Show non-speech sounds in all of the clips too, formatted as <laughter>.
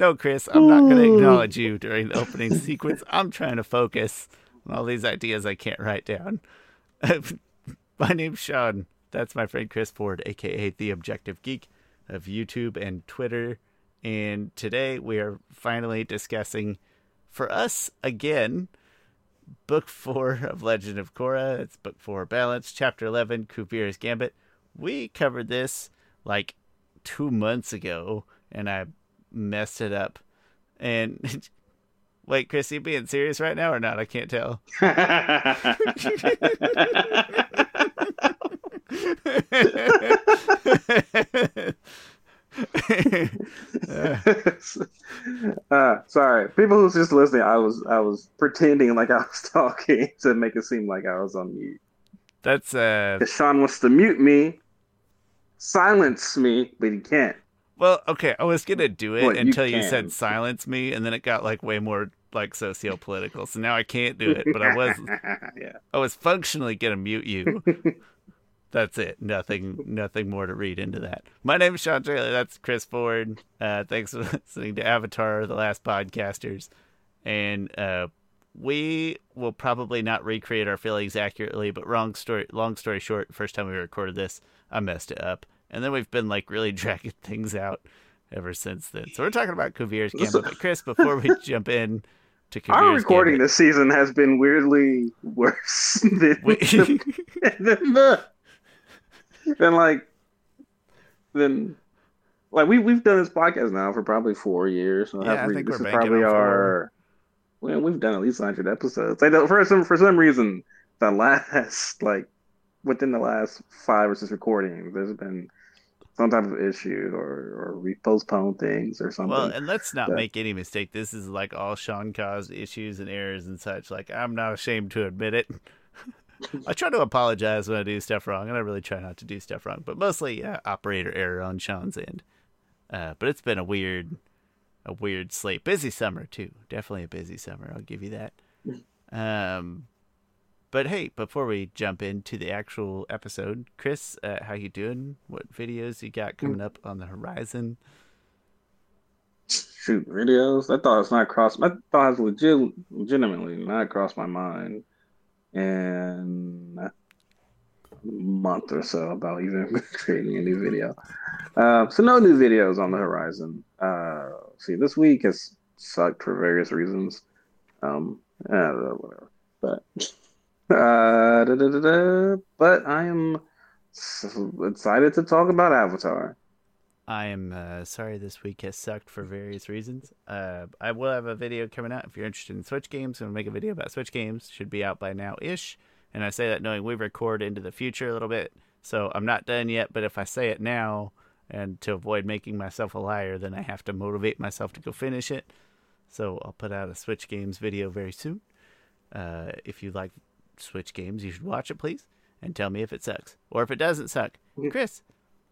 No, Chris, I'm not going to hmm. acknowledge you during the opening sequence. I'm trying to focus on all these ideas I can't write down. <laughs> my name's Sean. That's my friend Chris Ford, aka The Objective Geek of YouTube and Twitter. And today we are finally discussing, for us again, book four of Legend of Korra. It's book four Balance, chapter 11, Kuvira's Gambit. We covered this like two months ago, and I messed it up. And <laughs> wait, Chris, you being serious right now or not? I can't tell. <laughs> <laughs> uh, sorry, people who's just listening. I was I was pretending like I was talking to make it seem like I was on mute. That's uh. Sean wants to mute me, silence me, but he can't. Well, okay, I was gonna do it until you, you said silence me, and then it got like way more like socio-political. So now I can't do it. But I was, <laughs> yeah, I was functionally gonna mute you. <laughs> That's it. Nothing, nothing more to read into that. My name is Sean Taylor. That's Chris Ford. Uh, thanks for <laughs> listening to Avatar: The Last Podcasters, and uh, we will probably not recreate our feelings accurately. But wrong story. Long story short, first time we recorded this, I messed it up, and then we've been like really <laughs> dragging things out ever since then. So we're talking about Kuvira's Gambit. But Chris, before we <laughs> jump in to Kuvira's our recording Gambit, this season has been weirdly worse <laughs> than, we... the, than the then like then like we we've done this podcast now for probably four years. So yeah, I think this we're is probably our well, we've done at least hundred episodes. Like for some for some reason, the last like within the last five or six recordings, there's been some type of issue or or we postpone things or something. Well, and let's not but, make any mistake. This is like all Sean caused issues and errors and such. Like I'm not ashamed to admit it. <laughs> I try to apologize when I do stuff wrong, and I really try not to do stuff wrong. But mostly uh, operator error on Sean's end. Uh, but it's been a weird, a weird slate. Busy summer too. Definitely a busy summer. I'll give you that. <laughs> Um, but hey, before we jump into the actual episode, Chris, uh, how you doing? What videos you got coming up on the horizon? Shoot, videos. I thought it's not crossed. I thought it's legit, legitimately not crossed my mind in a month or so about even <laughs> creating a new video. Uh, so no new videos on the horizon. Uh, see, this week has sucked for various reasons. Um, uh, whatever. But uh, da, da, da, but I am excited to talk about Avatar. I am uh, sorry this week has sucked for various reasons. Uh, I will have a video coming out if you're interested in Switch games. I'm gonna make a video about Switch games. Should be out by now ish. And I say that knowing we record into the future a little bit, so I'm not done yet. But if I say it now, and to avoid making myself a liar, then I have to motivate myself to go finish it. So I'll put out a Switch games video very soon. Uh, if you like Switch games, you should watch it, please, and tell me if it sucks or if it doesn't suck. Chris,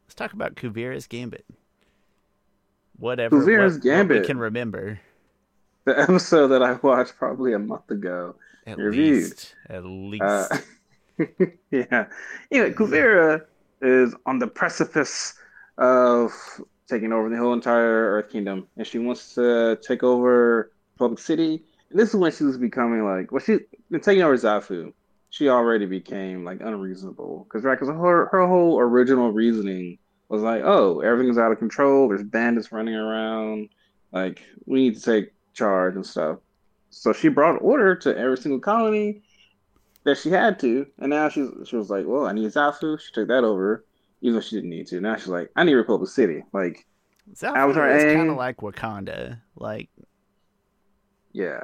Let's talk about Kuvira's Gambit. Whatever. Kuvira's what, Gambit. What we can remember. The episode that I watched probably a month ago. At reviewed. least. At least. Uh, <laughs> yeah. Anyway, Kuvira is on the precipice of taking over the whole entire Earth Kingdom, and she wants to take over Republic City. And this is when she was becoming like, well, she's been taking over Zaofu, she already became like unreasonable. Because right because her her whole original reasoning was like oh everything's out of control. There's bandits running around. Like we need to take charge and stuff. So she brought order to every single colony that she had to and now she's she was like well i need Zaofu she took that over even though she didn't need to. Now she's like i need republic city. Like Zaofu is kind of like wakanda. Like yeah.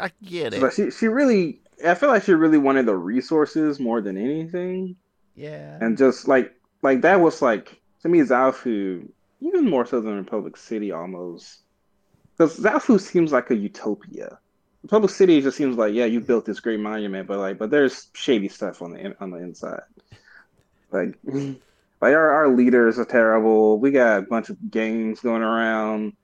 I, I get it. so she, she really I feel like she really wanted the resources more than anything. Yeah. And just like like that was like to me Zaofu even more so than Republic City almost. Because Zaofu seems like a utopia. Republic City just seems like yeah, you built this great monument, but like but there's shady stuff on the on the inside. Like <laughs> like our, our leaders are terrible. We got a bunch of gangs going around.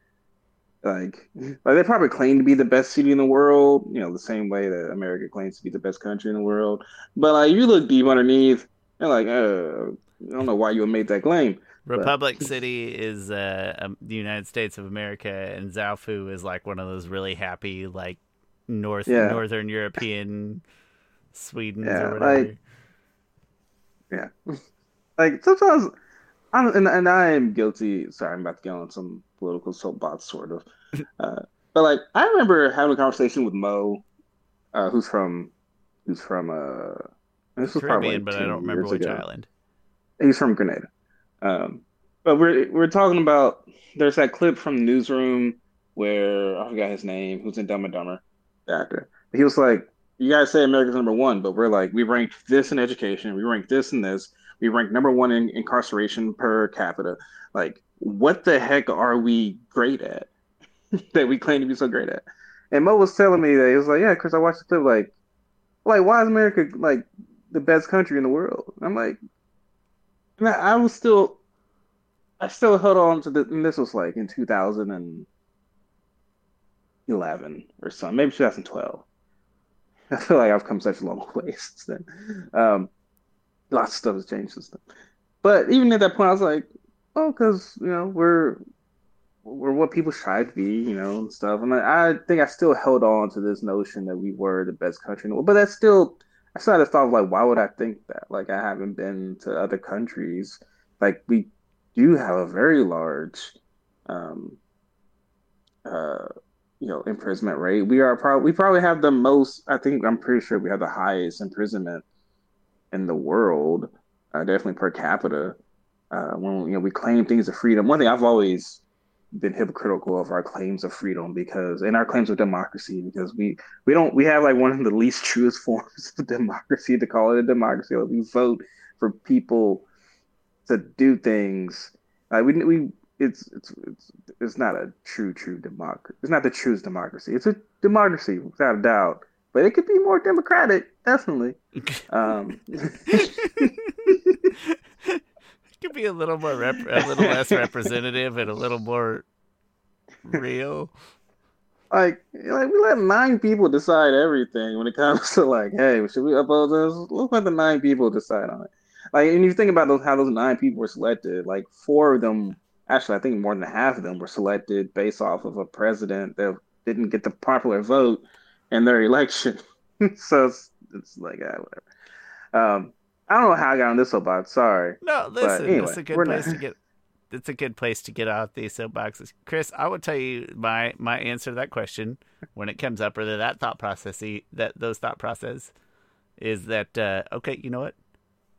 Like, like they probably claim to be the best city in the world, you know, the same way that America claims to be the best country in the world. But like, you look deep underneath, and like, uh, I don't know why you made that claim. Republic but. City is uh, um, the United States of America, and Zaofu is like one of those really happy, like North yeah. Northern European Sweden yeah, or whatever. Like, yeah, <laughs> like sometimes, I and, and I am guilty. Sorry, I'm about to get on some political soapbox, sort of. Uh, but like, I remember having a conversation with Mo, uh, who's from, who's from uh, this was Caribbean, probably like but I don't remember which ago. island. He's from Grenada. Um, but we're we're talking about there's that clip from the newsroom where I forgot his name, who's in Dumb and Dumber, the actor. He was like, "You guys say America's number one, but we're like, we ranked this in education, we ranked this and this, we ranked number one in incarceration per capita. Like, what the heck are we great at <laughs> that we claim to be so great at?" And Mo was telling me that he was like, "Yeah, Chris, I watched the clip. Like, like why is America like the best country in the world?" I'm like, I was still, I still held on to the. And this was like in 2011 or something, maybe 2012. <laughs> I feel like I've come such a long <laughs> way since then. Um, lots of stuff has changed since then. But even at that point, I was like, oh, because you know we're we're what people strive to be, you know, and stuff. And I, I think I still held on to this notion that we were the best country in the world. But that's still I started to thought of like, why would I think that? Like, I haven't been to other countries. Like, we do have a very large, um, uh, you know, imprisonment rate. We are probably we probably have the most. I think I'm pretty sure we have the highest imprisonment in the world, uh, definitely per capita. Uh, when you know we claim things of freedom, one thing I've always been hypocritical of our claims of freedom because and our claims of democracy because we we don't we have like one of the least truest <laughs> forms of democracy to call it a democracy. Like we vote for people to do things. Like we we it's it's it's it's not a true true democracy it's not the truest democracy. It's a democracy without a doubt but it could be more democratic definitely. <laughs> Um <laughs> could be a little more rep- a little less <laughs> representative and a little more real. Like, like we let nine people decide everything when it comes <laughs> to like, hey, should we oppose this? Let's let the nine people decide on it. Like, and you think about those how those nine people were selected. Like, four of them, actually, I think more than half of them were selected based off of a president that didn't get the popular vote in their <laughs> election. so it's, it's like, ah, whatever. Um, I don't know how I got on this soapbox. Sorry. No, listen, anyway, it's a good place not... to get. It's a good place to get out these soapboxes, Chris. I will tell you my my answer to that question when it comes up, or that thought process, that those thought process, is that uh, okay? You know what?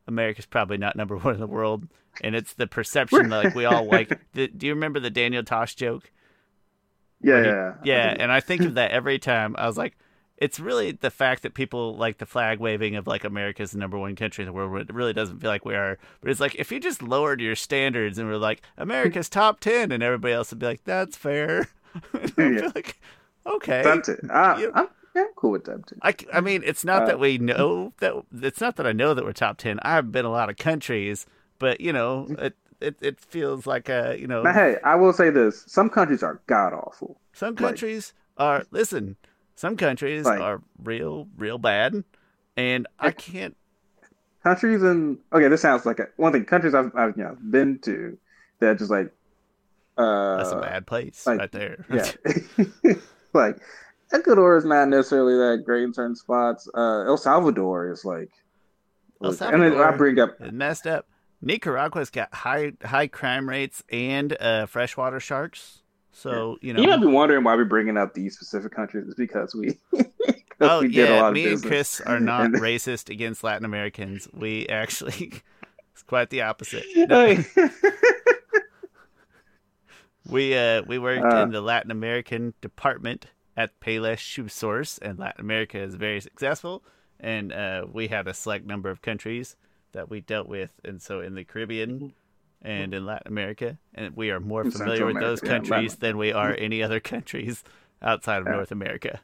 America's probably not number <laughs> one in the world, and it's the perception that like we all <laughs> like. The, do you remember the Daniel Tosh joke? Yeah, he, yeah, yeah. And I think of that every time. I was like, it's really the fact that people like the flag waving of like America's the number one country in the world. It really doesn't feel like we are. But it's like if you just lowered your standards and were like America's top ten, and everybody else would be like, "That's fair." <laughs> yeah. like, okay. Uh, you, I'm, yeah, I'm cool with top ten. I, I mean, it's not uh, that we know that. It's not that I know that we're top ten. I've been a lot of countries, but you know, it it, it feels like a you know. But hey, I will say this: some countries are god awful. Some countries like, are. Listen, some countries like, are real, real bad, and I can't. Countries and okay, this sounds like a, one thing. Countries I've, I've you know, been to that just like uh, that's a bad place like, right there. Yeah, <laughs> <laughs> like Ecuador is not necessarily that great in certain spots. Uh, El Salvador is like, El Salvador, and I bring up messed up. Nicaragua's got high high crime rates and uh, freshwater sharks. So you know, you might be wondering why we're bringing up these specific countries. Is because we. <laughs> oh we yeah, me and Chris are not racist against Latin Americans. We actually, <laughs> it's quite the opposite. <laughs> No. we uh we worked uh, in the Latin American department at Payless Shoe Source, and Latin America is very successful. And uh, we had a select number of countries that we dealt with, and so in the Caribbean mm-hmm and in Latin America, and we are more familiar with those countries yeah, than we are any other <laughs> countries outside of yeah. North America.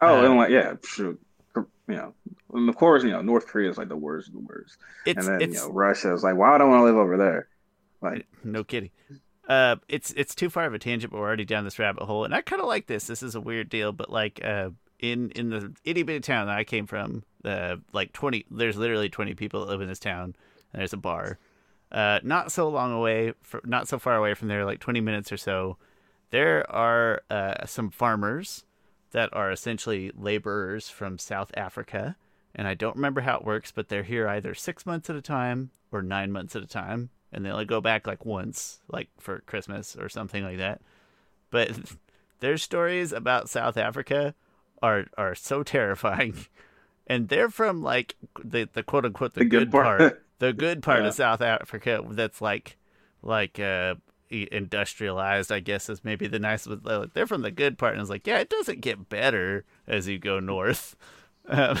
Oh, and like yeah, sure. You know, and of course, you know, North Korea is like the worst of the worst, and then you know, Russia is like, why well, I want to live over there? Like, no kidding. Uh, it's it's too far of a tangent, but we're already down this rabbit hole, and I kind of like this. This is a weird deal, but like, uh, in in the itty bitty town that I came from, uh, like twenty, there's literally twenty people that live in this town, and there's a bar Uh, not so long away, for, not so far away from there, like 20 minutes or so, there are uh, some farmers that are essentially laborers from South Africa. And I don't remember how it works, but they're here either six months at a time or nine months at a time. And they only go back like once, like for Christmas or something like that. But <laughs> their stories about South Africa are are so terrifying. <laughs> And they're from like the, the quote unquote the, the good, good, part. part <laughs> the good part yeah. of South Africa that's like like uh industrialized, I guess is maybe the nicest. They're from the good part, and it's like, yeah, it doesn't get better as you go north. <laughs> Um,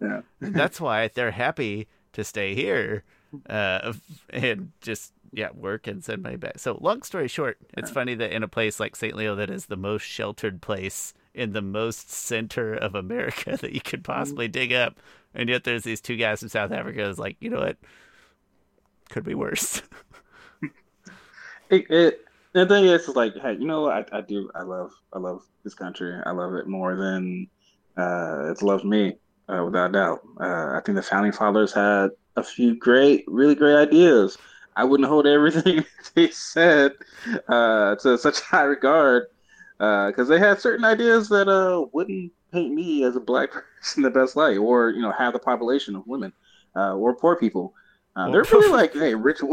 yeah, that's why they're happy to stay here uh, and just yeah work and send money back. So long story short, it's yeah. funny that in a place like St. Leo, that is the most sheltered place in the most center of America <laughs> that you could possibly mm-hmm. dig up, and yet there's these two guys from South Africa. Is like, you know what? Could be worse. <laughs> it, it the thing is, is like, hey, you know what? I, I do. I love. I love this country. I love it more than uh, it's loved me, uh, without doubt. Uh, I think the founding fathers had a few great, really great ideas. I wouldn't hold everything <laughs> they said uh, to such high regard because uh, they had certain ideas that uh, wouldn't paint me as a black <laughs> person the best light, or you know, have the population of women uh, or poor people. Uh, they're really <laughs> like, hey, rich. <laughs>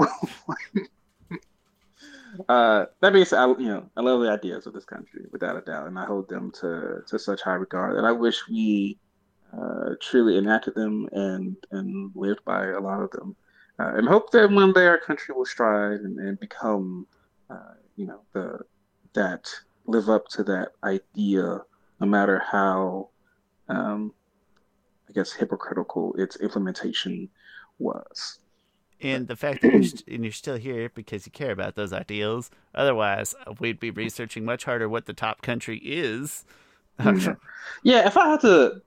uh, that means I, you know, I love the ideas of this country without a doubt, and I hold them to to such high regard that I wish we uh, truly enacted them and and lived by a lot of them, uh, and hope that one day our country will strive and, and become, uh, you know, the that live up to that idea, no matter how, um, I guess, hypocritical its implementation was. And the fact that you're, <clears throat> st- and you're still here because you care about those ideals. Otherwise, we'd be researching much harder what the top country is. yeah, if I had to,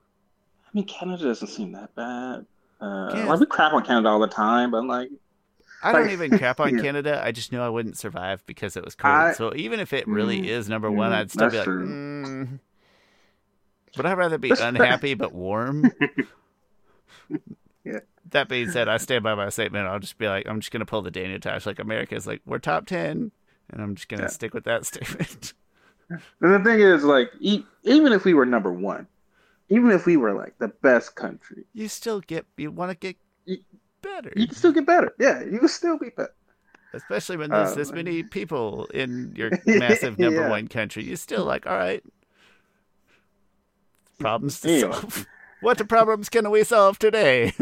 I mean, Canada doesn't seem that bad. Uh, yeah. Like we crap on Canada all the time, but like I don't even crap <laughs> on yeah. Canada. I just know I wouldn't survive because it was cold. I, so even if it really mm, is number mm, one, I'd still be like, mm. Would I rather be unhappy but warm? <laughs> yeah. That being said, I stand by my statement. I'll just be like, I'm just gonna pull the Daniel Tosh. Like America's like, we're top ten, and I'm just gonna yeah. stick with that <laughs> statement. And the thing is, like, e- even if we were number one, even if we were like the best country, you still get you want to get better. You can still get better. Yeah, you can still be better. Especially when there's um, this many people in your <laughs> massive number yeah. one country. You're still like, all right, problems to solve. <laughs> What problems can we solve today?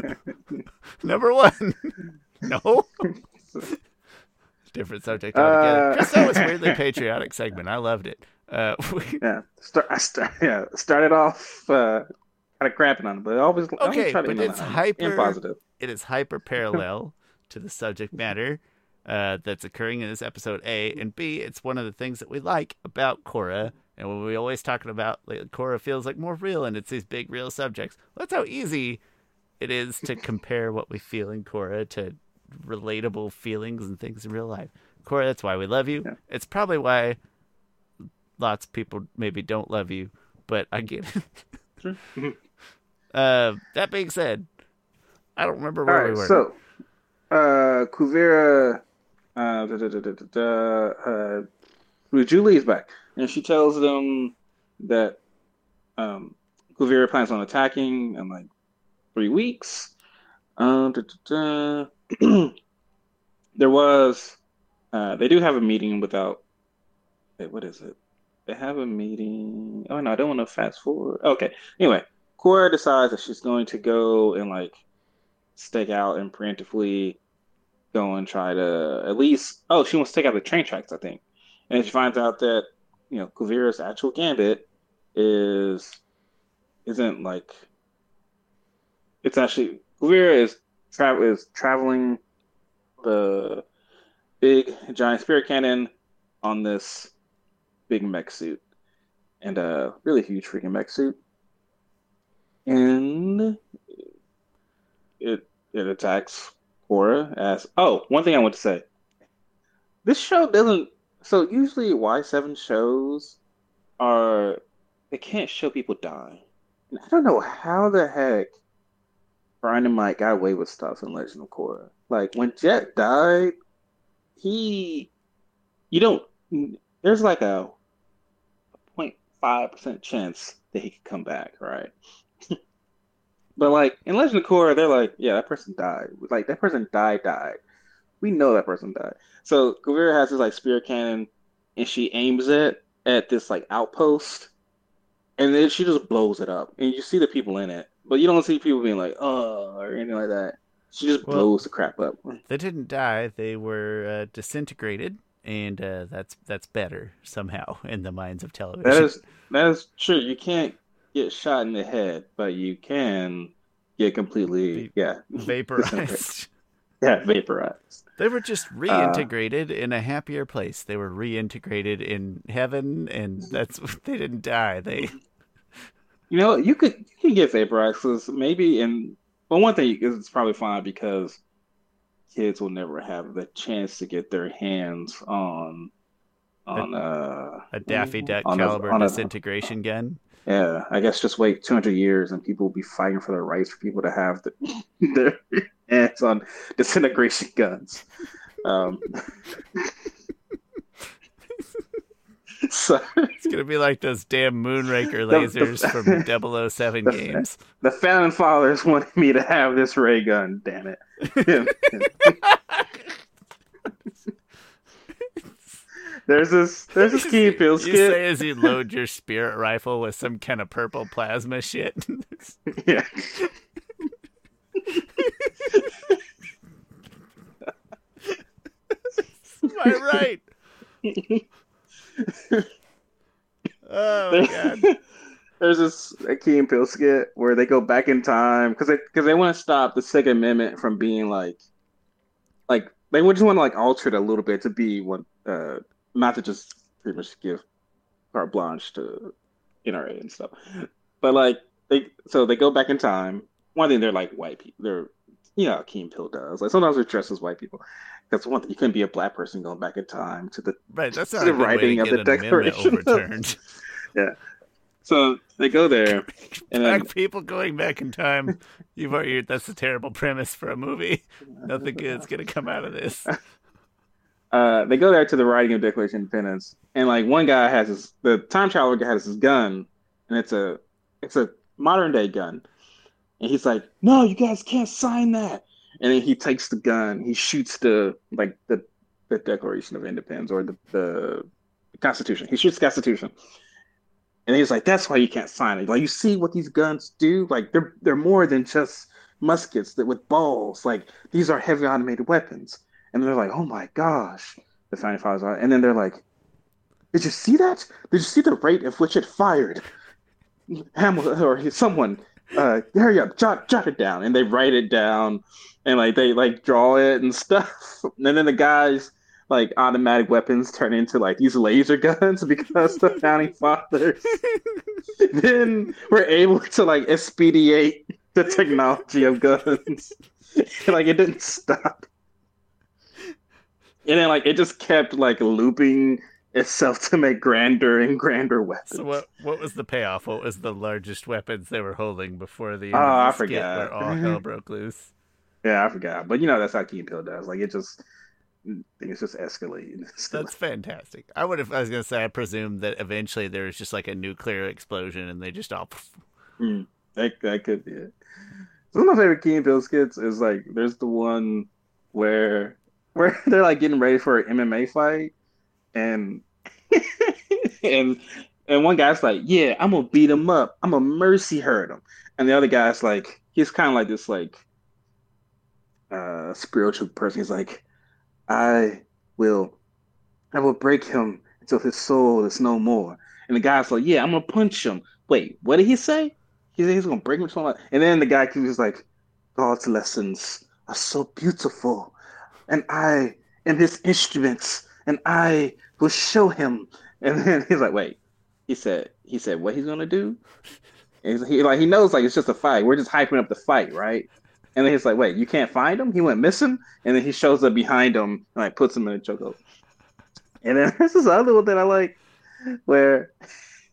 <laughs> number one. <laughs> no. Different subject altogether. Uh, Just that was weirdly patriotic segment. I loved it. Uh, we... Yeah, start, I start, yeah, started off uh, kind of crapping on it, but always okay. Always but it's hyper positive. It is hyper parallel to the subject matter uh, that's occurring in this episode. A and B. It's one of the things that we like about Korra, and when we always talking about like, Korra feels like more real, and it's these big real subjects. Well, that's how easy it is to compare what we feel in Korra to relatable feelings and things in real life. Korra, that's why we love you. Yeah. It's probably why lots of people maybe don't love you, but I get it. <laughs> Uh, that being said, I don't remember where right, we were. So, uh, Kuvira, uh, da, da, da, uh, Julie is back, and she tells them that um, Kuvira plans on attacking in like three weeks. Uh, <clears throat> there was, uh, they do have a meeting without. Wait, what is it? They have a meeting. Oh no, I don't want to fast forward. Okay. Anyway, Korra decides that she's going to go and like stake out and preemptively go and try to at least oh she wants to take out the train tracks I think, and she finds out that you know Kuvira's actual gambit is isn't like it's actually Kuvira is tra- is traveling the big giant spirit cannon on this big mech suit and a really huge freaking mech suit. And it it attacks Korra as oh one thing I want to say. This show doesn't so usually Y seven shows are they can't show people and I don't know how the heck Bryan and Mike got away with stuff in Legend of Korra. Like when Jet died, he, you don't. There's like a 0.5 percent chance that he could come back, right? <laughs> but like in Legend of Korra, they're like, yeah, that person died. Like that person died, died. We know that person died. So Kuvira has this like spirit cannon, and she aims it at this like outpost, and then she just blows it up, and you see the people in it, but you don't see people being like, oh, or anything like that. She just well, blows the crap up. They didn't die; they were uh, disintegrated, and uh, that's that's better somehow <laughs> in the minds of television. That is that is true. You can't get shot in the head, but you can get completely Be- yeah <laughs> vaporized. <laughs> yeah, vaporized. They were just reintegrated uh, in a happier place. They were reintegrated in heaven, and that's <laughs> they didn't die. They, you know, you could you can get vaporized maybe. And well, one thing is it's probably fine because kids will never have the chance to get their hands on on a, uh, a Daffy Duck caliber a, disintegration a, gun. Yeah, I guess just wait 200 years and people will be fighting for their rights for people to have the, <laughs> their hands on disintegration guns. Um, <laughs> so it's gonna be like those damn Moonraker lasers the, the, from <laughs> 007 the, games. The founding fathers wanted me to have this ray gun. Damn it. There's this there's this <laughs> key pills you say as you load your spirit rifle with some kind of purple plasma shit. <laughs> yeah. Am I right? oh god. There's this a Key and Peele skit where they go back in time because they because they want to stop the Second Amendment from being like, like they would just want to like alter it a little bit to be what uh, not to just pretty much give carte blanche to NRA and stuff, but like they so they go back in time. One thing they're like white people. They're you know and Peele does. Like sometimes they're dressed as white people. That's one thing. You couldn't be a black person going back in time to the right. That's not the writing of the Declaration. Overturned. <laughs> yeah. So they go there, and black then, people going back in time. You've already. That's a terrible premise for a movie. Nothing good's gonna come out of this. Uh, they go there to the writing of Declaration of Independence, and like one guy has his the time traveler guy has his gun, and it's a it's a modern day gun, and he's like, "No, you guys can't sign that." And then he takes the gun, he shoots the like the the Declaration of Independence or the the, the Constitution. He shoots the Constitution, and he's like, "That's why you can't sign it." Like you see what these guns do? Like they're they're more than just muskets that with balls. Like these are heavy automated weapons and they're like, "Oh my gosh!" The founding fathers are, and then they're like, "Did you see that? Did you see the rate at which it fired?" Hamilton or someone, uh, hurry up, jot jot it down, and they write it down, and like they like draw it and stuff, <laughs> and then the guys like automatic weapons turn into like these laser guns <laughs> because the founding <laughs> fathers then were able to like expedite the technology of guns. like it didn't stop and then like it just kept like looping itself to make grander and grander weapons. So what what was the payoff? What was the largest weapons they were holding before the end oh, of I forgot. where all hell broke loose? Yeah, I forgot. But you know that's how Key and Peele does. Like it just things just escalate. <laughs> That's fantastic. I would have. I was gonna say. I presume that eventually there was just like a nuclear explosion, and they just all. <laughs> Mm, that that could be it. One of my favorite Key and Peele skits is like there's the one where where <laughs> they're like getting ready for an MMA fight, and <laughs> and and one guy's like, "Yeah, I'm gonna beat him up. I'm gonna mercy hurt him," and the other guy's like, he's kind of like this like uh spiritual person. He's like, "I will, I will break him until his soul is no more." And the guy's like, "Yeah, I'm gonna punch him." Wait, what did he say? He said he's gonna break him. And then the guy keeps like, "God's lessons are so beautiful." And I am his instruments, and I will show him. And then <laughs> he's like, wait, he said, he said, what he's gonna do? And he like he knows like it's just a fight. We're just hyping up the fight, right? And then he's like, wait, you can't find him? He went missing, and then he shows up behind him and like puts him in a chokehold. And then <laughs> this other one that I like, where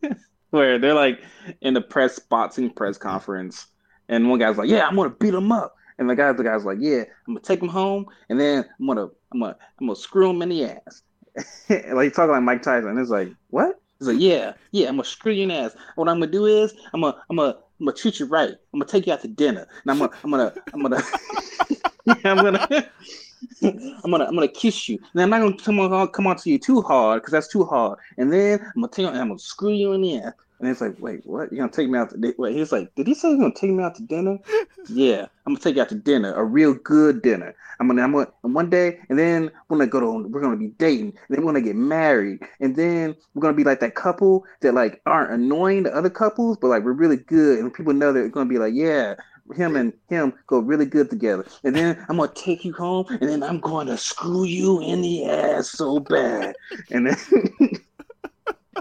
<laughs> where they're like in the press boxing press conference, And one guy's like, "Yeah, I'm gonna beat him up." And the guy, the guy's like, "Yeah, I'm gonna take him home, and then I'm gonna, I'm gonna, I'm gonna screw him in the ass." <laughs> like he's talking like Mike Tyson. It's like, what? He's like, "Yeah, yeah, I'm gonna screw you in the ass. What I'm gonna do is, I'm gonna, I'm gonna, I'm gonna treat you right. I'm gonna take you out to dinner, and I'm gonna, I'm gonna, I'm <laughs> gonna, I'm gonna." I'm gonna I'm gonna kiss you. And I'm not gonna come on come on to you too hard because that's too hard. And then I'm gonna take you, I'm gonna screw you in the ass. And it's like, wait, what? You're gonna take me out to wait? He's like, did he say he's gonna take me out to dinner? <laughs> yeah, I'm gonna take you out to dinner, a real good dinner. I'm gonna, I'm gonna, and one day, and then we're gonna go to, we're gonna be dating, and then we're gonna get married, and then we're gonna be like that couple that like aren't annoying to other couples, but like we're really good, and people know they're gonna be like, yeah, him and him go really good together. And then I'm gonna take you home, and then I'm going to screw you in the ass so bad. And then <laughs>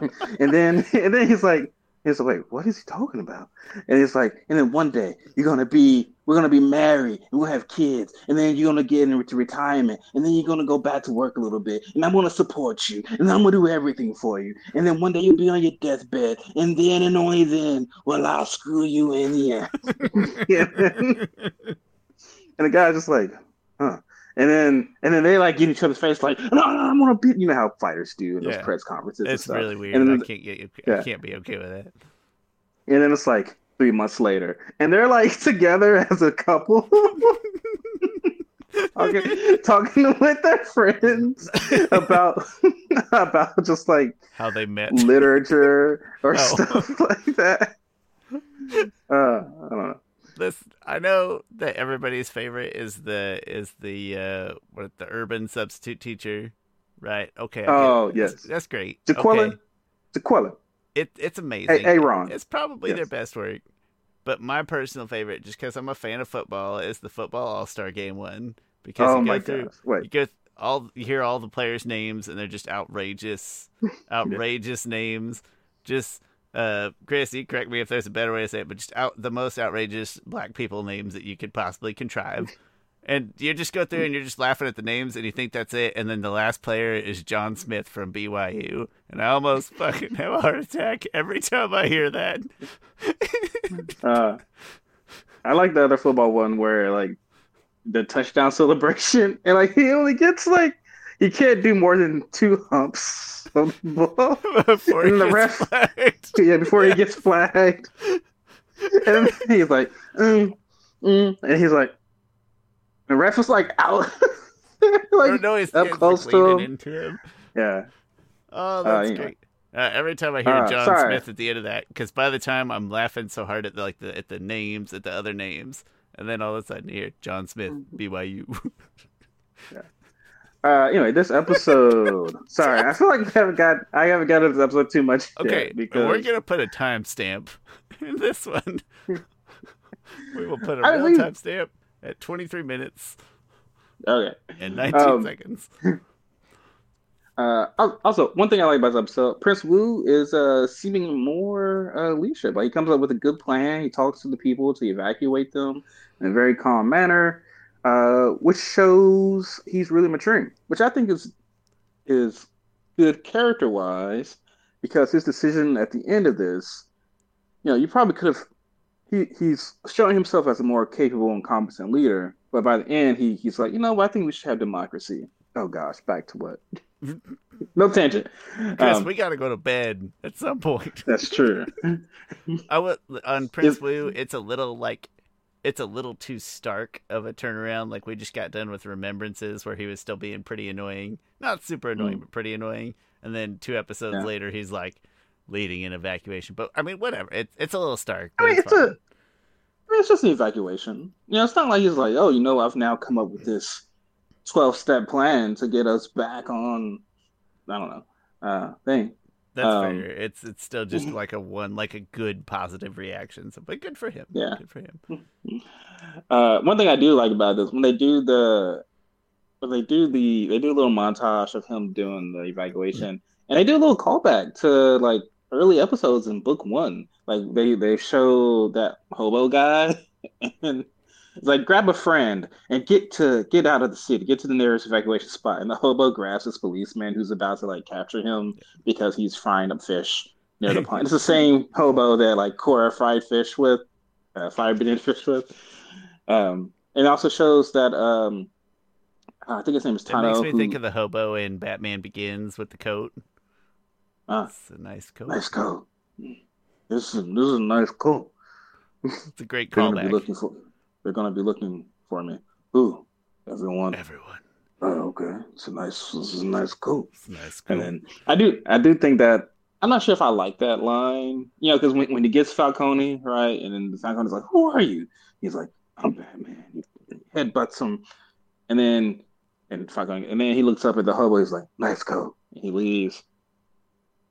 <laughs> and then and then he's like, he's like, wait, what is he talking about? And it's like, and then one day you're gonna be, we're gonna be married, and we'll have kids, and then you're gonna get into retirement, and then you're gonna go back to work a little bit, and I'm gonna support you, and I'm gonna do everything for you, and then one day you'll be on your deathbed, and then and only then will I screw you in the ass. <laughs> <laughs> yeah. and the guy's just like, huh. And then and then they like get each other's face like, no, no, I'm gonna beat you know how fighters do in those press conferences. It's really weird. And then, I can't get yeah. I can't be okay with it. And then it's like three months later, and they're like <laughs> together as a couple. <laughs> talking, talking with their friends <laughs> about about just like how they met literature or oh. stuff like that. Uh, I don't know this I know that everybody's favorite is the is the uh what the urban substitute teacher, right? Okay. Oh yes, that's, that's great. Jaquilla, okay. Jaquilla. It it's amazing. A- Aaron. It's probably yes. their best work. But my personal favorite, just because I'm a fan of football, is the football All Star Game one. Because oh you go through. Wait. you go all you hear all the players' names, and they're just outrageous, <laughs> outrageous names. Just uh, Chris, you correct me if there's a better way to say it, but just out the most outrageous black people names that you could possibly contrive. <laughs> And you just go through and you're just laughing at the names and you think that's it. And then the last player is John Smith from BYU. And I almost <laughs> fucking have a heart attack every time I hear that. <laughs> uh, I like the other football one where like the touchdown celebration and like he only gets like he can't do more than two humps the <laughs> ball. Before and the ref, flagged. <laughs> yeah, before yeah. he gets flagged. And he's like, mm, mm, and he's like, the ref was like out, <laughs> like no, he's up close like, to him. Into him. Yeah. Oh, that's uh, great. Uh, every time I hear uh, John sorry. Smith at the end of that, because by the time I'm laughing so hard at the, like the at the names at the other names, and then all of a sudden you hear John Smith BYU. yeah. Uh, anyway, this episode. <laughs> sorry, I feel like I haven't got I haven't got into this episode too much. Okay, because we're gonna put a timestamp <laughs> in this one. <laughs> we will put a I real timestamp at 23 minutes. Okay. And 19 um, seconds. Uh, also, one thing I like about this episode, Prince Wu is uh, seeming more uh, leadership. Like he comes up with a good plan. He talks to the people to evacuate them in a very calm manner uh, which shows he's really maturing, which I think is is good character wise because his decision at the end of this, you know, you probably could have. He, he's showing himself as a more capable and competent leader, but by the end, he, he's like, you know, I think we should have democracy. Oh gosh, back to what? <laughs> no tangent. Chris, um, we got to go to bed at some point. That's true. <laughs> I would on Prince Wu. It's a little like it's a little too stark of a turnaround. Like we just got done with Remembrances, where he was still being pretty annoying, not super annoying, mm. but pretty annoying. And then two episodes yeah. later, he's like leading an evacuation. But I mean, whatever. It, it's a little stark. I mean, it's, it's a. I mean, it's just an evacuation. You know, it's not like he's like, oh, you know, I've now come up with this twelve-step plan to get us back on. I don't know. Uh, thing. That's um, fair. It's it's still just like a one, like a good positive reaction. So, but good for him. Yeah, good for him. <laughs> Uh, one thing I do like about this when they do the, when they do the, they do a little montage of him doing the evaluation, and they do a little callback to like early episodes in book one. Like they they show that hobo guy, <laughs> and like grab a friend and get to get out of the city, get to the nearest evacuation spot. And the hobo grabs this policeman who's about to like capture him because he's frying up fish near the <laughs> pond. It's the same hobo that like Korra fried fish with uh, fire beneath fish with. Um, and it also shows that um, I think his name is Tahno. It makes me who, think of the hobo in Batman Begins with the coat. Uh, it's a nice coat. Nice coat. This is this is a nice coat. It's a great callback. Be looking for, they're gonna be looking for me. Who? Everyone. Everyone. Oh, okay. It's a nice. This is a nice coat. It's nice coat. And then I do, I do think that I'm not sure if I like that line. You know, because when, when he gets Falcone, right, and then the Falcone's like, "Who are you?" He's like, "I'm Batman." He headbutts him, and then and Falcone, and then he looks up at the hobo. He's like, "Nice coat." And he leaves.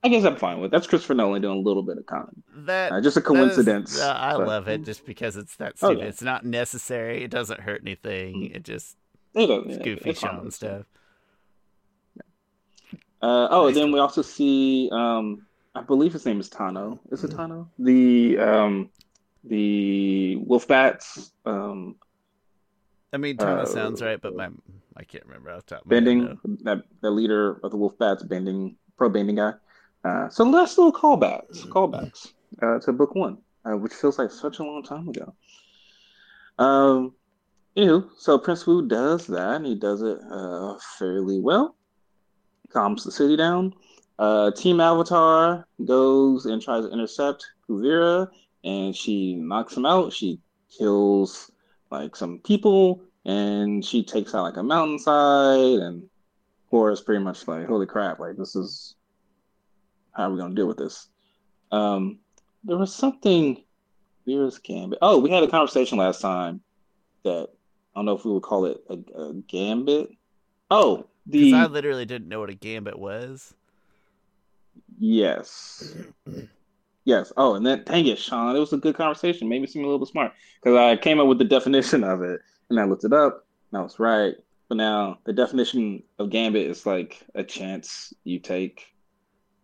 I guess I'm fine with that's Christopher Nolan doing a little bit of comedy. That uh, just a coincidence. Is, uh, I but, love it just because it's that stupid. Oh, yeah. It's not necessary. It doesn't hurt anything. Mm. It just it it's yeah, goofy it's fine. stuff. Uh, oh, Nice then we also see, um, I believe his name is Tahno. Is it Tahno? The um, the wolf bats um, I mean, Tahno Uh, sounds right, but my I can't remember off the top bending that the leader of the wolf bats bending pro bending guy. Uh, so last little callbacks, callbacks uh, to book one, uh, which feels like such a long time ago. Um, anywho, so Prince Wu does that, and he does it uh, fairly well. Calms the city down. Uh, Team Avatar goes and tries to intercept Kuvira, and she knocks him out. She kills like some people, and she takes out like a mountainside, and Korra's pretty much like, holy crap, like this is how are we gonna deal with this? Um, there was something Vera's gambit. Oh, we had a conversation last time that I don't know if we would call it a, a gambit. Oh, Because the I literally didn't know what a gambit was. yes, <clears throat> yes. Oh, and then dang it, Sean, it was a good conversation. Made me seem a little bit smart because I came up with the definition of it, and I looked it up, and I was right. But now the definition of gambit is like a chance you take.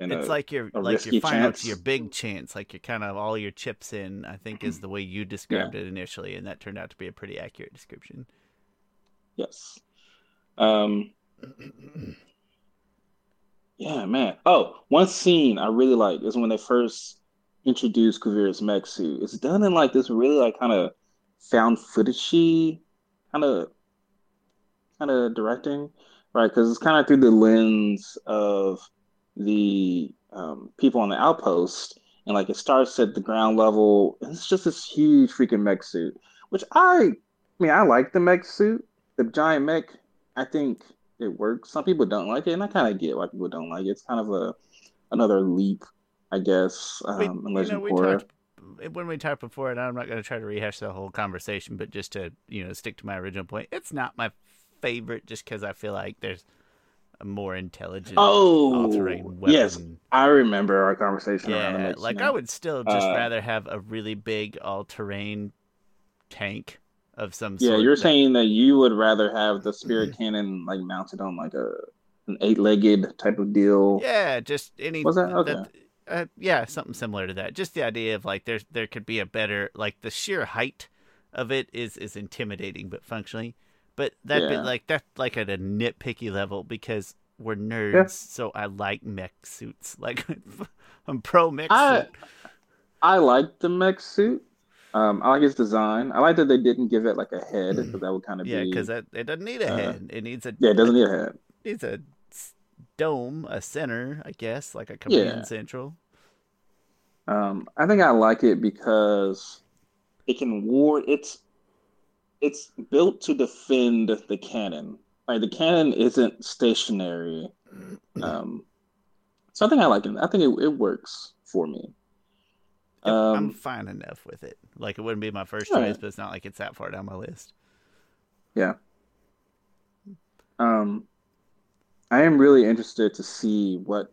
It's a, like your like your final chance. your big chance, like you're kind of all your chips in. I think is <clears throat> the way you described it initially, and that turned out to be a pretty accurate description. Yes. Um, <clears throat> yeah, man. Oh, one scene I really like is when they first introduced Kuvira's mech suit. It's done in like this really like kind of found footagey kind of kind of directing, right? Because it's kind of through the lens of the um, people on the outpost, and like it starts at the ground level. And it's just this huge freaking mech suit, which I, I mean, I like the mech suit, the giant mech. I think it works. Some people don't like it, and I kind of get why people don't like it. It's kind of a another leap, I guess. Um, We- in you know, we talked when we talked before, and I'm not going to try to rehash the whole conversation, but just to you know stick to my original point, it's not my favorite, just because I feel like there's a more intelligent Oh, weapon. yes, I remember our conversation yeah, like. I would still just Uh, rather have a really big all-terrain tank of some sort. Yeah, you're that- saying that you would rather have the spirit <clears throat> cannon like mounted on like a an eight legged type of deal. Yeah, just any. Was that? Okay. uh, yeah, something similar to that. Just the idea of like there's there could be a better like the sheer height of it is is intimidating, but functionally, but that Yeah. like that like at a nitpicky level because we're nerds, Yeah. so I like mech suits. <laughs> Like I'm pro mech I suit. I like the mech suit. Um, I like its design. I like that they didn't give it like a head because <clears throat> that would kind of Yeah, be because it doesn't need a uh, head. It needs a yeah, it doesn't need a head. needs a dome, a center, I guess, like a command Yeah. central. Um, I think I like it because it can ward. It's it's built to defend the cannon. Like the cannon isn't stationary. Um, so I think I like it. I think it, it works for me. Yep, I'm Um, fine enough with it. Like it wouldn't be my first choice, but it's not like it's that far down my list. Yeah. Um, I am really interested to see what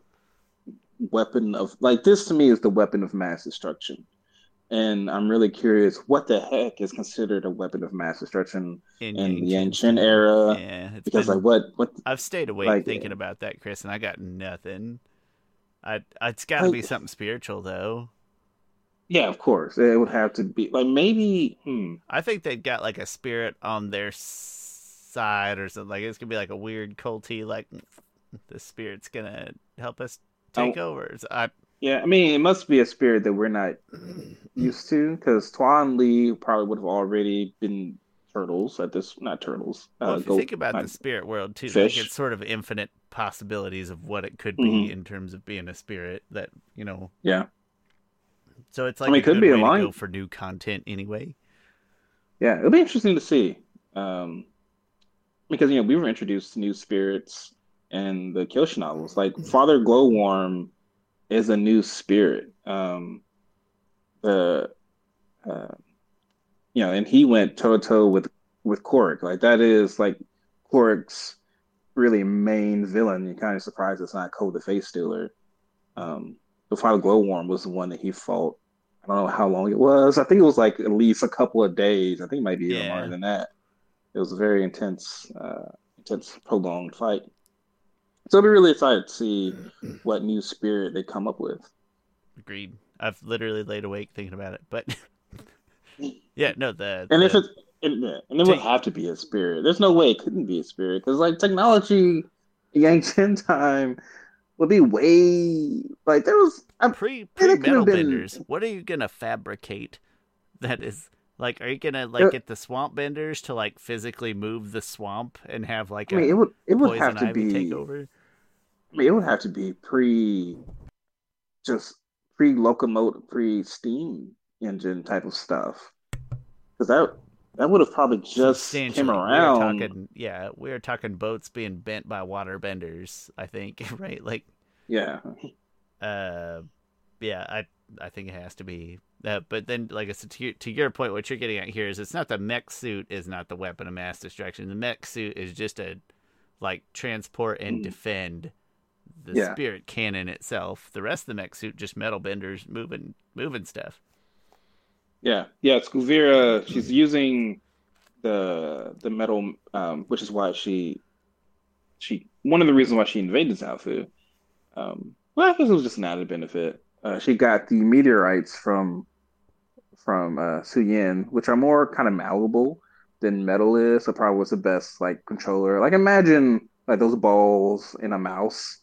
weapon of like this to me is the weapon of mass destruction, and I'm really curious what the heck is considered a weapon of mass destruction In, in the Chen. era. yeah, Because been- like what what I've stayed awake like- thinking about that, Chris, and I got nothing. I it's got to be something spiritual though. yeah of course it would have to be like maybe hmm I think they've got like a spirit on their side or something. Like it's gonna be like a weird culty. Like the spirit's gonna help us take Oh. over. So I Yeah, I mean, it must be a spirit that we're not <clears throat> used to because Tui and La probably would have already been turtles at this, not turtles. Uh, well, if you think about the spirit world too, fish. like it's sort of infinite possibilities of what it could be mm-hmm. in terms of being a spirit that you know. Yeah. So it's like I mean, it could be a line for new content anyway. Yeah, it'll be interesting to see. Um, because you know we were introduced to new spirits in the Kyoshi novels. Like Father Glowworm is a new spirit. Um, the uh, you know, and he went toe to toe with with Kuruk. Like that is like Kuruk's really main villain. You're kind of surprised it's not Koh the Face Stealer. Um, the Father Glowworm was the one that he fought. I don't know how long it was. I think it was like at least a couple of days. I think it might be even yeah. longer than that. It was a very intense, uh, intense, prolonged fight. So I'll be really excited to see what new spirit they come up with. Agreed. I've literally laid awake thinking about it, but <laughs> yeah, no. The, and the... if it's and, and it would have to be a spirit. There's no way it couldn't be a spirit because like technology, Yangchen time would be way like there was a pre pre metal benders. Been... What are you gonna fabricate that is like, are you gonna like get the swamp benders to like physically move the swamp and have like I mean, it would it would have to be take over? I mean, it would have to be pre, just pre locomotive, pre steam engine type of stuff, because that that would have probably just came around. We talking, yeah, we were talking boats being bent by water benders. I think, <laughs> right? Like, yeah, uh, yeah. I I think it has to be uh, but then, like I said, to your, to your point, what you're getting at here is it's not the mech suit is not the weapon of mass destruction. The mech suit is just a like transport and mm. defend the yeah. spirit cannon itself. The rest of the mech suit just metal benders moving moving stuff. Yeah, yeah. It's Kuvira. She's using the the metal, um, which is why she she one of the reasons why she invaded Zaofu. Um, well, I guess it was just an added benefit uh, she got the meteorites from from uh, Suyin, which are more kind of malleable than metal is. So probably was the best like controller. Like imagine like those balls in a mouse,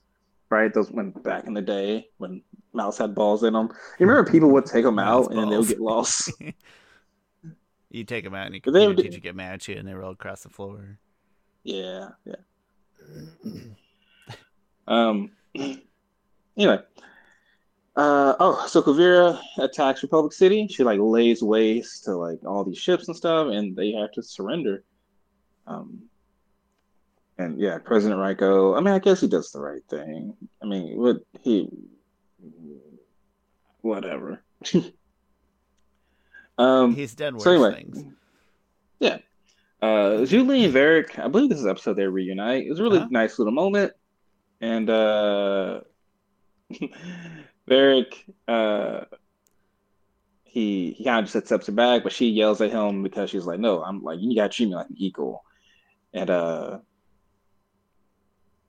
right? Those when back in the day when mouse had balls in them. You remember people would take them out and they would get lost. <laughs> you take them out and you, they would, teacher get mad at you and they roll across the floor. Yeah, yeah. um. Anyway, uh, oh, so Kuvira attacks Republic City. She like lays waste to like all these ships and stuff, and they have to surrender. Um, and yeah, President Raiko. I mean, I guess he does the right thing. I mean, what he, whatever. <laughs> um, he's done worse so anyway, things. Yeah. Uh, Li and Varrick. I believe this is episode they reunite. It was a really huh? nice little moment, and uh. <laughs> Varrick, uh, he he kind of just accepts her back, but she yells at him because she's like, "No, I'm like you gotta treat me like an equal," and uh,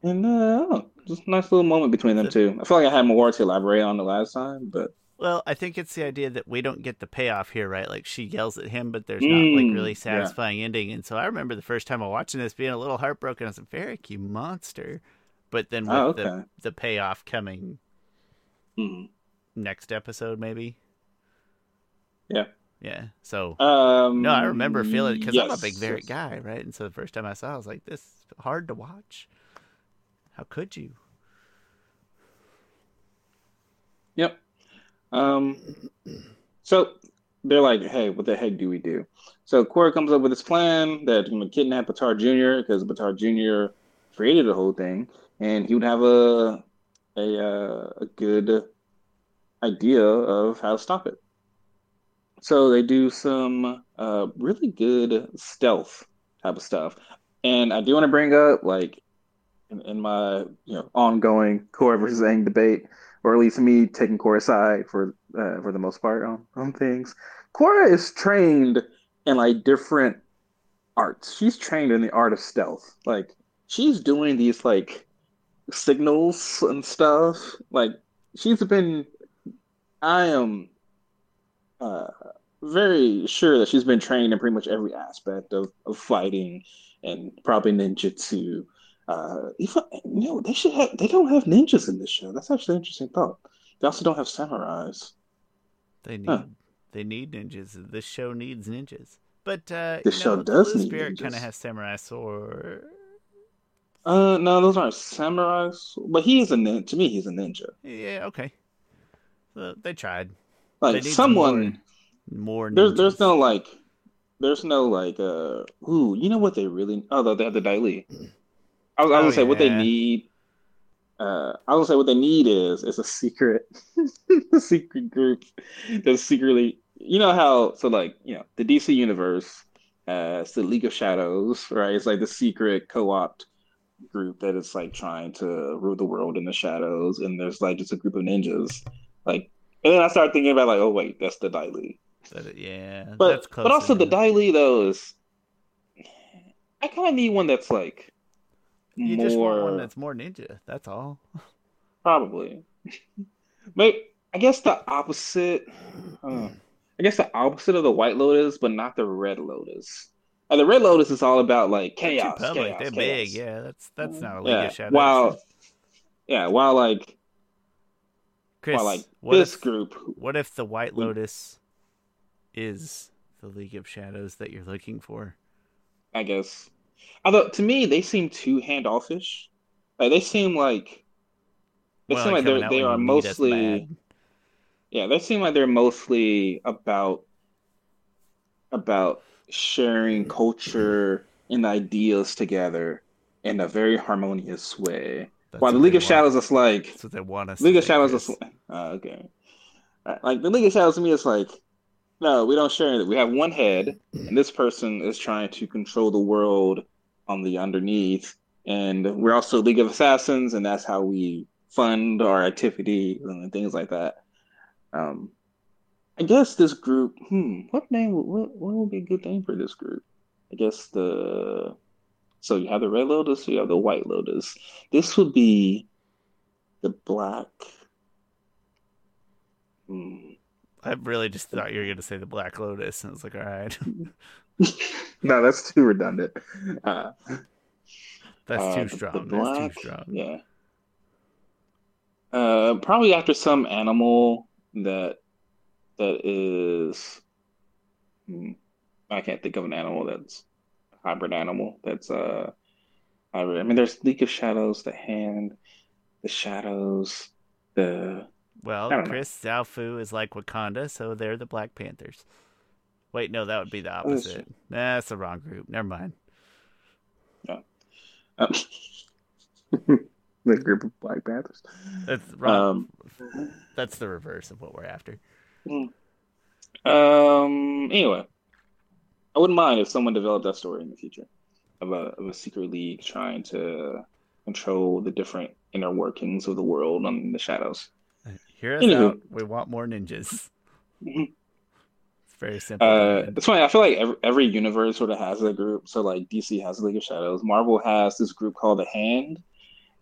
and uh, just a nice little moment between them two. I feel like I had more to elaborate on the last time, but well, I think it's the idea that we don't get the payoff here, right? Like she yells at him, but there's not like really mm, satisfying yeah. ending. And so I remember the first time I watching this being a little heartbroken. I was like, "Varrick, you monster!" But then with oh, okay. the the payoff coming Mm-hmm. Next episode, maybe. Yeah. Yeah. So um, no, I remember feeling because yes, I'm a big Varrick yes. guy, right? And so the first time I saw, it, I was like, "This is hard to watch. How could you?" Yep. Um. So they're like, "Hey, what the heck do we do?" So Korra comes up with this plan that going to kidnap Baatar Jr. because Baatar Jr. created the whole thing, and he would have a a uh, a good idea of how to stop it. So they do some uh, really good stealth type of stuff, and I do want to bring up like in, in, my you know ongoing Korra versus Aang debate, or at least me taking Korra side for uh, for the most part on, on things. Korra is trained in like different arts. She's trained in the art of stealth. Like she's doing these like signals and stuff. Like she's been, I am uh, very sure that she's been trained in pretty much every aspect of, of fighting and probably ninjutsu. Uh, even, you know, they should have. They don't have ninjas in this show. That's actually an interesting thought. They also don't have samurais. They need huh. they need ninjas. This show needs ninjas. But uh, this show know, does Blue need Spirit kind of has samurai sword. Uh, no, those aren't samurais. But he is a ninja. To me, he's a ninja. Yeah, okay. they tried. Like they someone more. more there's there's no like there's no like uh ooh you know what they really oh they have the Dai Li. I was, I was oh, gonna say yeah. what they need. Uh, I was gonna say what they need is is a secret, <laughs> a secret group that's secretly. You know how so like you know the DC universe, uh, it's the League of Shadows, right? It's like the secret co-opt group that is like trying to rule the world in the shadows, and there's like just a group of ninjas, like. And then I started thinking about like, oh wait, that's the Dai Li. yeah, but but also the Dai Li though is. I kind of need one that's like you more... just want one that's more ninja. That's all. Probably. <laughs> but I guess the opposite. Uh, I guess the opposite of the White Lotus, but not the Red Lotus. And the Red Lotus is all about like chaos. They're, chaos, They're chaos. big. Yeah, that's that's not a League yeah. of Shadows. While, yeah, while like, Chris, while like this if, group. What if the White Lotus is the League of Shadows that you're looking for? I guess Although to me, they seem too handoffish. Like they seem like they well, seem like they're they are mostly yeah they seem like they're mostly about about sharing culture and ideas together in a very harmonious way. That's While the League of want. Shadows is like that's what they want us. League of Shadows is <laughs> uh, okay. Like the League of Shadows to me is like no, we don't share anything. We have one head, and this person is trying to control the world on the underneath. And we're also League of Assassins, and that's how we fund our activity and things like that. Um, I guess this group, hmm, what name, what, what would be a good name for this group? I guess the, so you have the Red Lotus, you have the White Lotus. This would be the Black. Hmm. I really just thought you were going to say the Black Lotus, and I was like, all right. <laughs> <laughs> no, that's too redundant. Uh, that's uh, too strong. Black, that's too strong. Yeah. Uh, probably after some animal that that is. Hmm, I can't think of an animal that's a hybrid animal that's uh hybrid. I mean, there's League of Shadows, the Hand, the Shadows, the. Well, Chris Zaofu is like Wakanda, so they're the Black Panthers. Wait, no, that would be the opposite. Nah, that's the wrong group. Never mind. Yeah. Um, <laughs> the group of Black Panthers. That's wrong. Um, that's the reverse of what we're after. Hmm. Um. Anyway, I wouldn't mind if someone developed that story in the future of a of a secret league trying to control the different inner workings of the world on the shadows. Hear us Anywho. out. We want more ninjas. Mm-hmm very simple. Uh, it's funny. I feel like every, every universe sort of has a group. So like DC has League of Shadows, Marvel has this group called the Hand,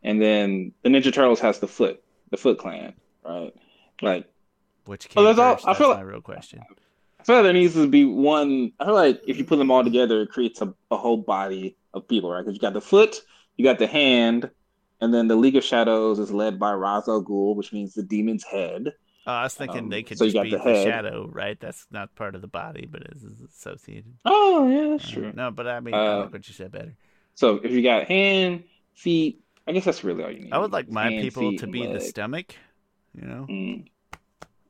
and then the Ninja Turtles has the Foot, the Foot Clan, right? Like, which came well, first? All, I feel like, my real question. I feel like there needs to be one. I feel like if you put them all together, it creates a, a whole body of people, right? Because you got the Foot, you got the Hand, and then the League of Shadows is led by Ra's al Ghul, which means the demon's head. Oh, I was thinking um, they could so just be the, the, shadow, right? That's not part of the body, but it's associated. Oh, yeah, that's uh, true. No, but I mean, uh, I like what you said better. So if you got hand, feet, I guess that's really all you need. I would like my hand, people to be leg. the stomach, you know, mm.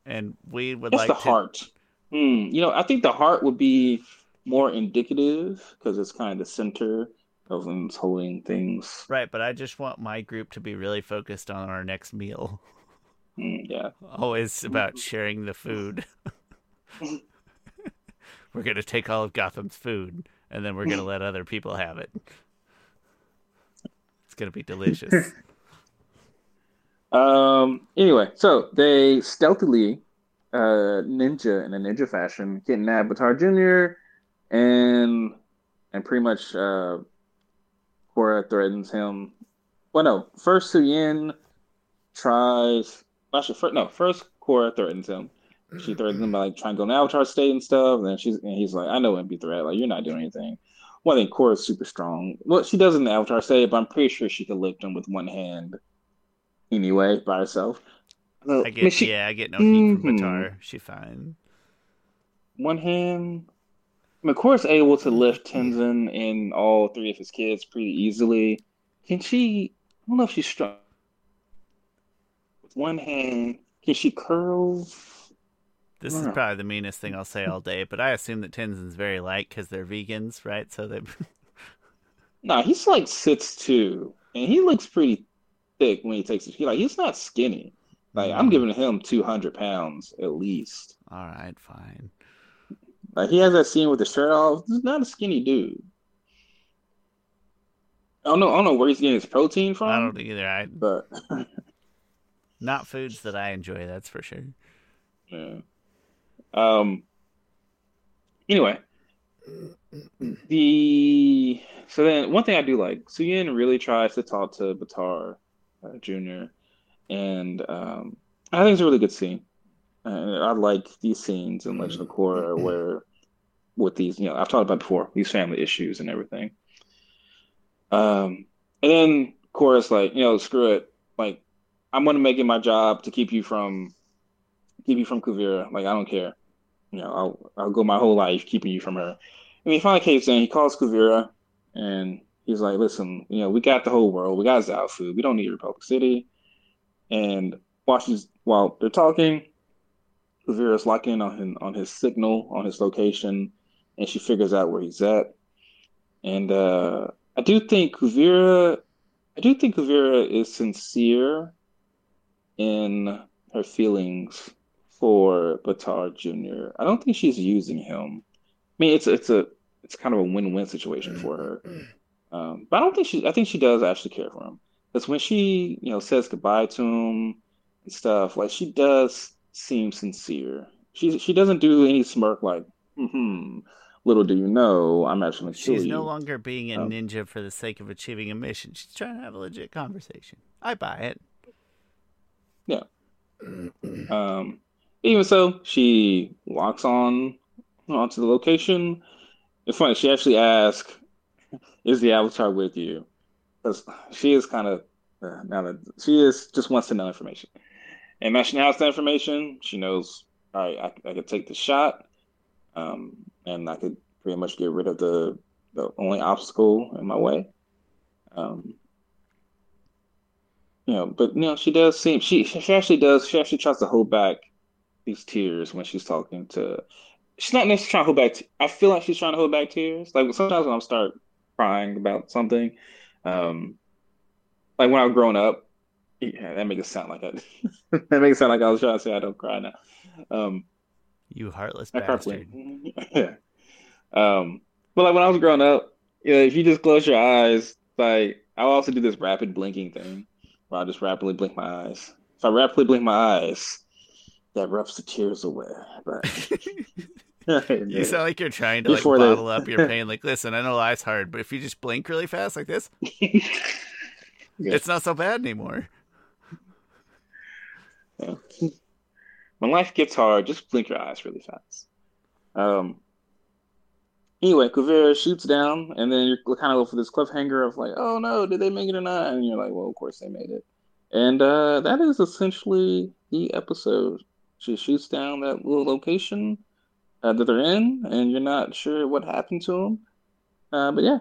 and we would that's like the to... heart. Mm. You know, I think the heart would be more indicative because it's kind of the center of holding things. Right, but I just want my group to be really focused on our next meal. <laughs> Mm, yeah. Always about sharing the food. <laughs> we're going to take all of Gotham's food and then we're going to let other people have it. It's going to be delicious. <laughs> um anyway, so they stealthily uh ninja in a ninja fashion kidnap Baatar Jr. and and pretty much uh Korra threatens him. Well no, first Su Suyin tries Actually, first, no, first Korra threatens him. She threatens him by like trying to go to Avatar State and stuff. And then she's and he's like, I know be threat. Like you're not doing anything. Well, I think Korra's super strong. Well, she does in the Avatar State, but I'm pretty sure she could lift him with one hand anyway by herself. I get, I mean, she, yeah, I get no mm-hmm. heat from Baatar. She fine. One hand, I mean, of course, able to lift Tenzin and all three of his kids pretty easily. Can she? I don't know if she's strong. With one hand, can she curl? This is probably the meanest thing I'll say all day, but I assume that Tenzin's very light because they're vegans, right? So they. <laughs> no, he's like six two, and he looks pretty thick when he takes it. He like he's not skinny. Like I'm mm. giving him two hundred pounds at least. All right, fine. Like he has that scene with the shirt off. He's not a skinny dude. I don't know. I don't know where he's getting his protein from. I don't either. I but <laughs> not foods that I enjoy. That's for sure. Yeah. Um. Anyway, the so then one thing I do like, Suyin really tries to talk to Baatar uh, Jr. and um, I think it's a really good scene. I like these scenes in Legend of Korra where, with these, you know, I've talked about before these family issues and everything. Um, and then Korra's like, you know, screw it. Like, I'm gonna make it my job to keep you from, keep you from Kuvira. Like, I don't care. You know, I'll I'll go my whole life keeping you from her. And he finally caves in. He calls Kuvira, and he's like, "Listen, you know, we got the whole world. We got Zaofu. We don't need Republic City." And she's while they're talking, Kuvira's locking in on his, on his signal, on his location, and she figures out where he's at. And uh, I do think Kuvira, I do think Kuvira is sincere in her feelings for Baatar Jr. I don't think she's using him. I mean, it's it's a it's kind of a win-win situation for her. Um, but I don't think she. I think she does actually care for him. Because when she, you know, says goodbye to him and stuff, like she does seem sincere. She she doesn't do any smirk like, hmm. Little do you know, I'm actually. She's no longer being a um, ninja for the sake of achieving a mission. She's trying to have a legit conversation. I buy it. Yeah. um. Even so, she walks on onto the location. It's funny. She actually asks, "Is the avatar with you?" Because she is kind of uh, now that she is just wants to know information. And now she has the information. She knows, all right, I, I could take the shot, um, and I could pretty much get rid of the the only obstacle in my way. Um, you know, but you know, she does seem she she actually does she actually tries to hold back these tears when she's talking to. She's not necessarily trying to hold back. T- I feel like she's trying to hold back tears. Like sometimes when I start crying about something, um, like when I was growing up, yeah, that makes it sound like I. <laughs> that makes it sound like I was trying to say I don't cry now. Um, you heartless bastard. <laughs> yeah. Um, but like when I was growing up, you know, if you just close your eyes, like I also do this rapid blinking thing, where I just rapidly blink my eyes. If I rapidly blink my eyes, that roughs the tears away. But <laughs> you sound like you're trying to like Before bottle up your pain. Like, listen, I know life's hard, but if you just blink really fast like this, yeah. it's not so bad anymore. When life gets hard, just blink your eyes really fast. Um. Anyway, Kuvira shoots down, and then you're kind of left for this cliffhanger of like, oh no, did they make it or not? And you're like, well, of course they made it. And uh, that is essentially the episode. She shoots down that little location uh, that they're in, and you're not sure what happened to them. Uh, but yeah.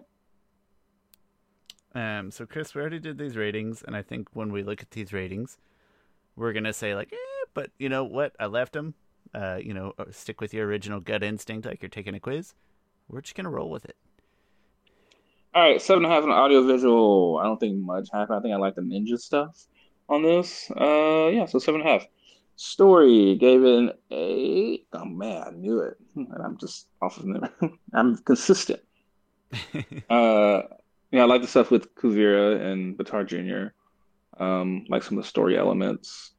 Um. So Chris, we already did these ratings, and I think when we look at these ratings, we're gonna say like, eh, but you know what? I left him. Uh, you know, uh, stick with your original gut instinct, like you're taking a quiz. We're just gonna roll with it. All right, seven and a half on audio visual. I don't think much happened. I think I like the ninja stuff on this. Uh, yeah, so seven and a half. Story gave it an eight. Oh man, I knew it. And I'm just off of them. <laughs> I'm consistent. <laughs> uh, yeah, I like the stuff with Kuvira and Baatar Jr um, like some of the story elements.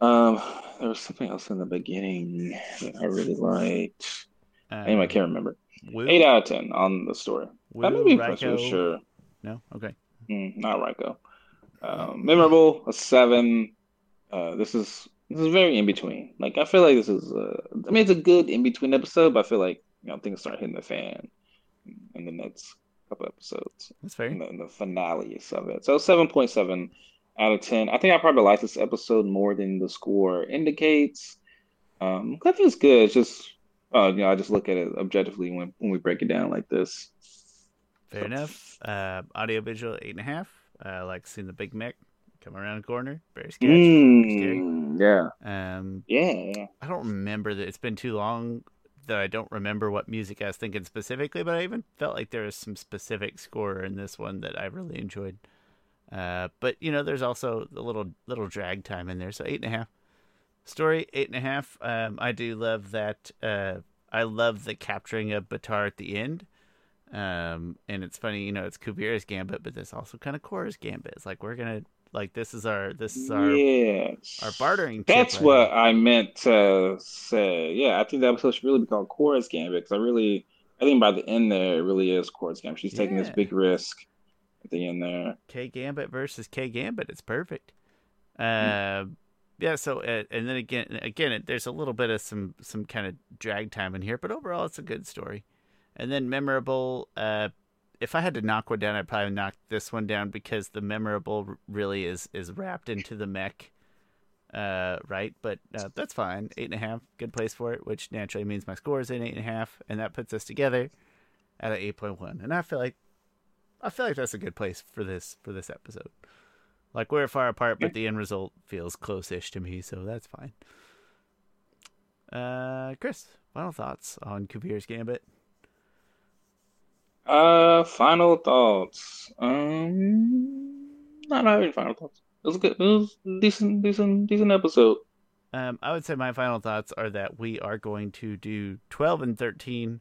Um, there was something else in the beginning that I really liked. Um, anyway, I can't remember. Eight out of ten on the story. That may be impressive, sure. No, okay. Mm, not Raiko. Um, memorable, a seven. Uh, this is this is very in between. Like I feel like this is. Uh, I mean, it's a good in between episode, but I feel like you know things start hitting the fan in the next couple episodes. That's fair. In the, in the finales of it. So 7.7 out of ten. I think I probably like this episode more than the score indicates. Um, I think it's good. It's just, uh, you know, I just look at it objectively when when we break it down like this. Fair so. enough. Uh, audio visual eight and a half. I uh, like seeing the big mech come around the corner. Very scary. Mm, yeah. Um. Yeah. I don't remember that. It's been too long that I don't remember what music I was thinking specifically, but I even felt like there was some specific score in this one that I really enjoyed. Uh, but you know, there's also a little little drag time in there, so eight and a half. Story eight and a half. Um, I do love that. Uh, I love the capturing of Baatar at the end. Um, and it's funny, you know, it's Kuvira's gambit, but this also kind of Korra's gambit. It's like we're gonna like this is our this is our yes. our bartering. That's right what I meant to say. Yeah, I think the episode should really be called Korra's gambit because I really, I think by the end there, it really is Korra's gambit. She's yeah. taking this big risk at the end there. K Gambit versus K Gambit. It's perfect. Uh, yeah. So uh, and then again, again, there's a little bit of some some kind of drag time in here, but overall, it's a good story. And then memorable. Uh, if I had to knock one down, I'd probably knock this one down because the memorable really is is wrapped into the mech. Uh, right, but uh, that's fine. Eight and a half, good place for it, which naturally means my score is in eight and a half, and that puts us together at an eight point one. And I feel like I feel like that's a good place for this for this episode. Like we're far apart, but the end result feels close-ish to me, so that's fine. Uh, Chris, final thoughts on Kuvira's Gambit? Uh, final thoughts. Um, not having final thoughts. It was good. It was decent, decent, decent episode. Um, I would say my final thoughts are that we are going to do twelve and thirteen,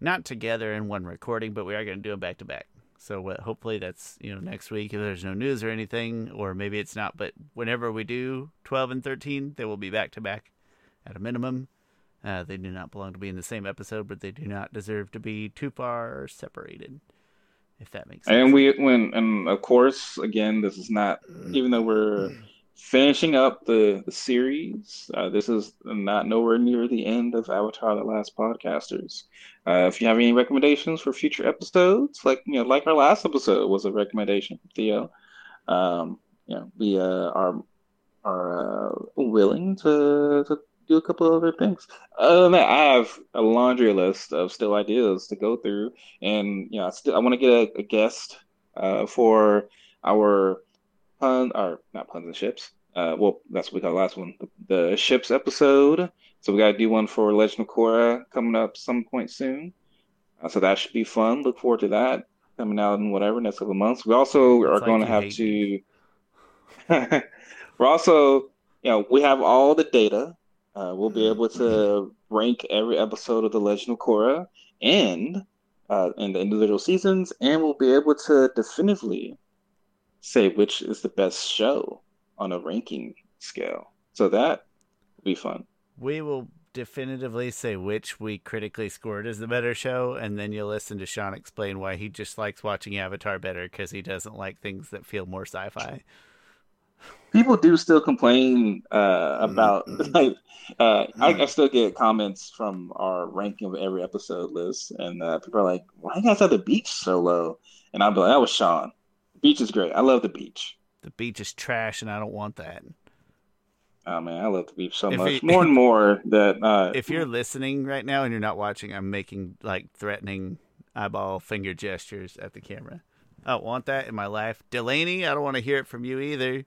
not together in one recording, but we are going to do them back to back. So uh, hopefully that's you know next week if there's no news or anything, or maybe it's not. But whenever we do twelve and thirteen, they will be back to back at a minimum. Uh, they do not belong to be in the same episode, but they do not deserve to be too far separated. If that makes sense. And we, when, and of course, again, this is not, even though we're finishing up the, the series, uh, this is not nowhere near the end of Avatar: The Last Podcasters. Uh, if you have any recommendations for future episodes, like you know, like our last episode was a recommendation from Theo, um, you know, we uh, are are uh, willing to, to do a couple other things. Other than that, I have a laundry list of still ideas to go through, and you know, I still I want to get a, a guest uh, for our pun or not puns and ships. Uh, well, that's what we call the last one, the, the ships episode. So we got to do one for Legend of Korra coming up some point soon. Uh, so that should be fun. Look forward to that coming out in whatever next couple months. We also are like going to have to. <laughs> We're also, you know, we have all the data uh, we'll be able to rank every episode of The Legend of Korra and uh, in the individual seasons, and we'll be able to definitively say which is the best show on a ranking scale. So that will be fun. We will definitively say which we critically scored as the better show, and then you'll listen to Sean explain why he just likes watching Avatar better because he doesn't like things that feel more sci-fi people do still complain uh, about <laughs> like uh, I, I, still get comments from our ranking of every episode list, and uh, people are like, "Why you guys have the beach so low?" And I'm like, "That was Sean. The beach is great. I love the beach. The beach is trash, and I don't want that." Oh man, I love the beach so if much. more and more that uh, <laughs> if you're listening right now and you're not watching, I'm making like threatening eyeball finger gestures at the camera. I don't want that in my life. Delaney, I don't want to hear it from you either.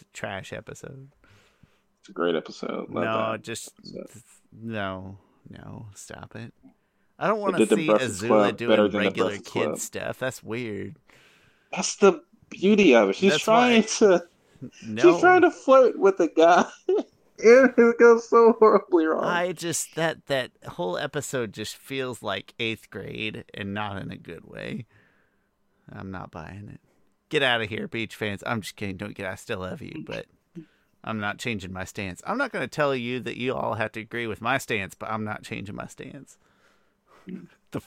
It's a trash episode. It's a great episode. Love no, just episode. no, no, stop it. I don't want to see Azula doing regular kid Club. stuff. That's weird. That's the beauty of it. She's That's trying to. <laughs> No. She's trying to flirt with a guy. <laughs> and it goes so horribly wrong. I just that that whole episode just feels like eighth grade and not in a good way. I'm not buying it get out of here, beach fans. I'm just kidding. Don't get. I still love you, but I'm not changing my stance. I'm not going to tell you that you all have to agree with my stance, but I'm not changing my stance. The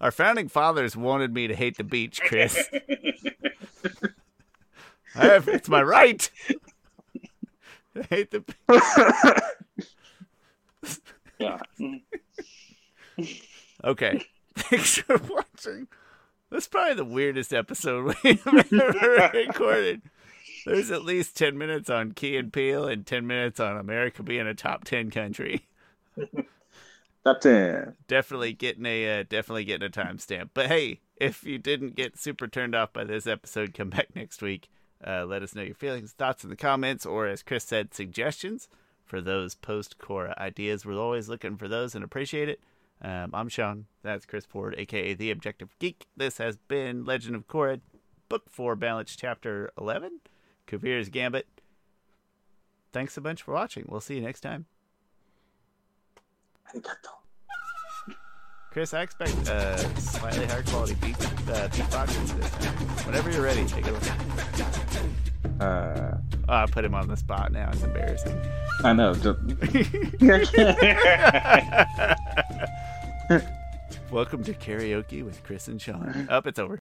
our founding fathers wanted me to hate the beach, Chris. <laughs> I have, it's my right. I hate the. <laughs> yeah. <laughs> okay. Thanks for watching. That's probably the weirdest episode <laughs> we've ever <laughs> recorded. There's at least 10 minutes on Key and Peele and 10 minutes on America being a top 10 country. <laughs> top 10. Definitely getting a uh, definitely getting a timestamp. But hey, if you didn't get super turned off by this episode, come back next week. Uh, let us know your feelings, thoughts in the comments, or as Chris said, suggestions for those post Korra ideas. We're always looking for those and appreciate it. Um, I'm Sean. That's Chris Ford, aka The Objective Geek. This has been Legend of Korra, Book 4, Balance Chapter 11, Kuvira's Gambit. Thanks a bunch for watching. We'll see you next time. Chris, I expect a slightly higher quality beat, uh, beatboxing this time. Whenever you're ready, take it away. Uh, oh, I put him on the spot now. It's embarrassing. I know. Just... <laughs> <laughs> <laughs> Welcome to karaoke with Chris and Sean. Up, oh, it's over.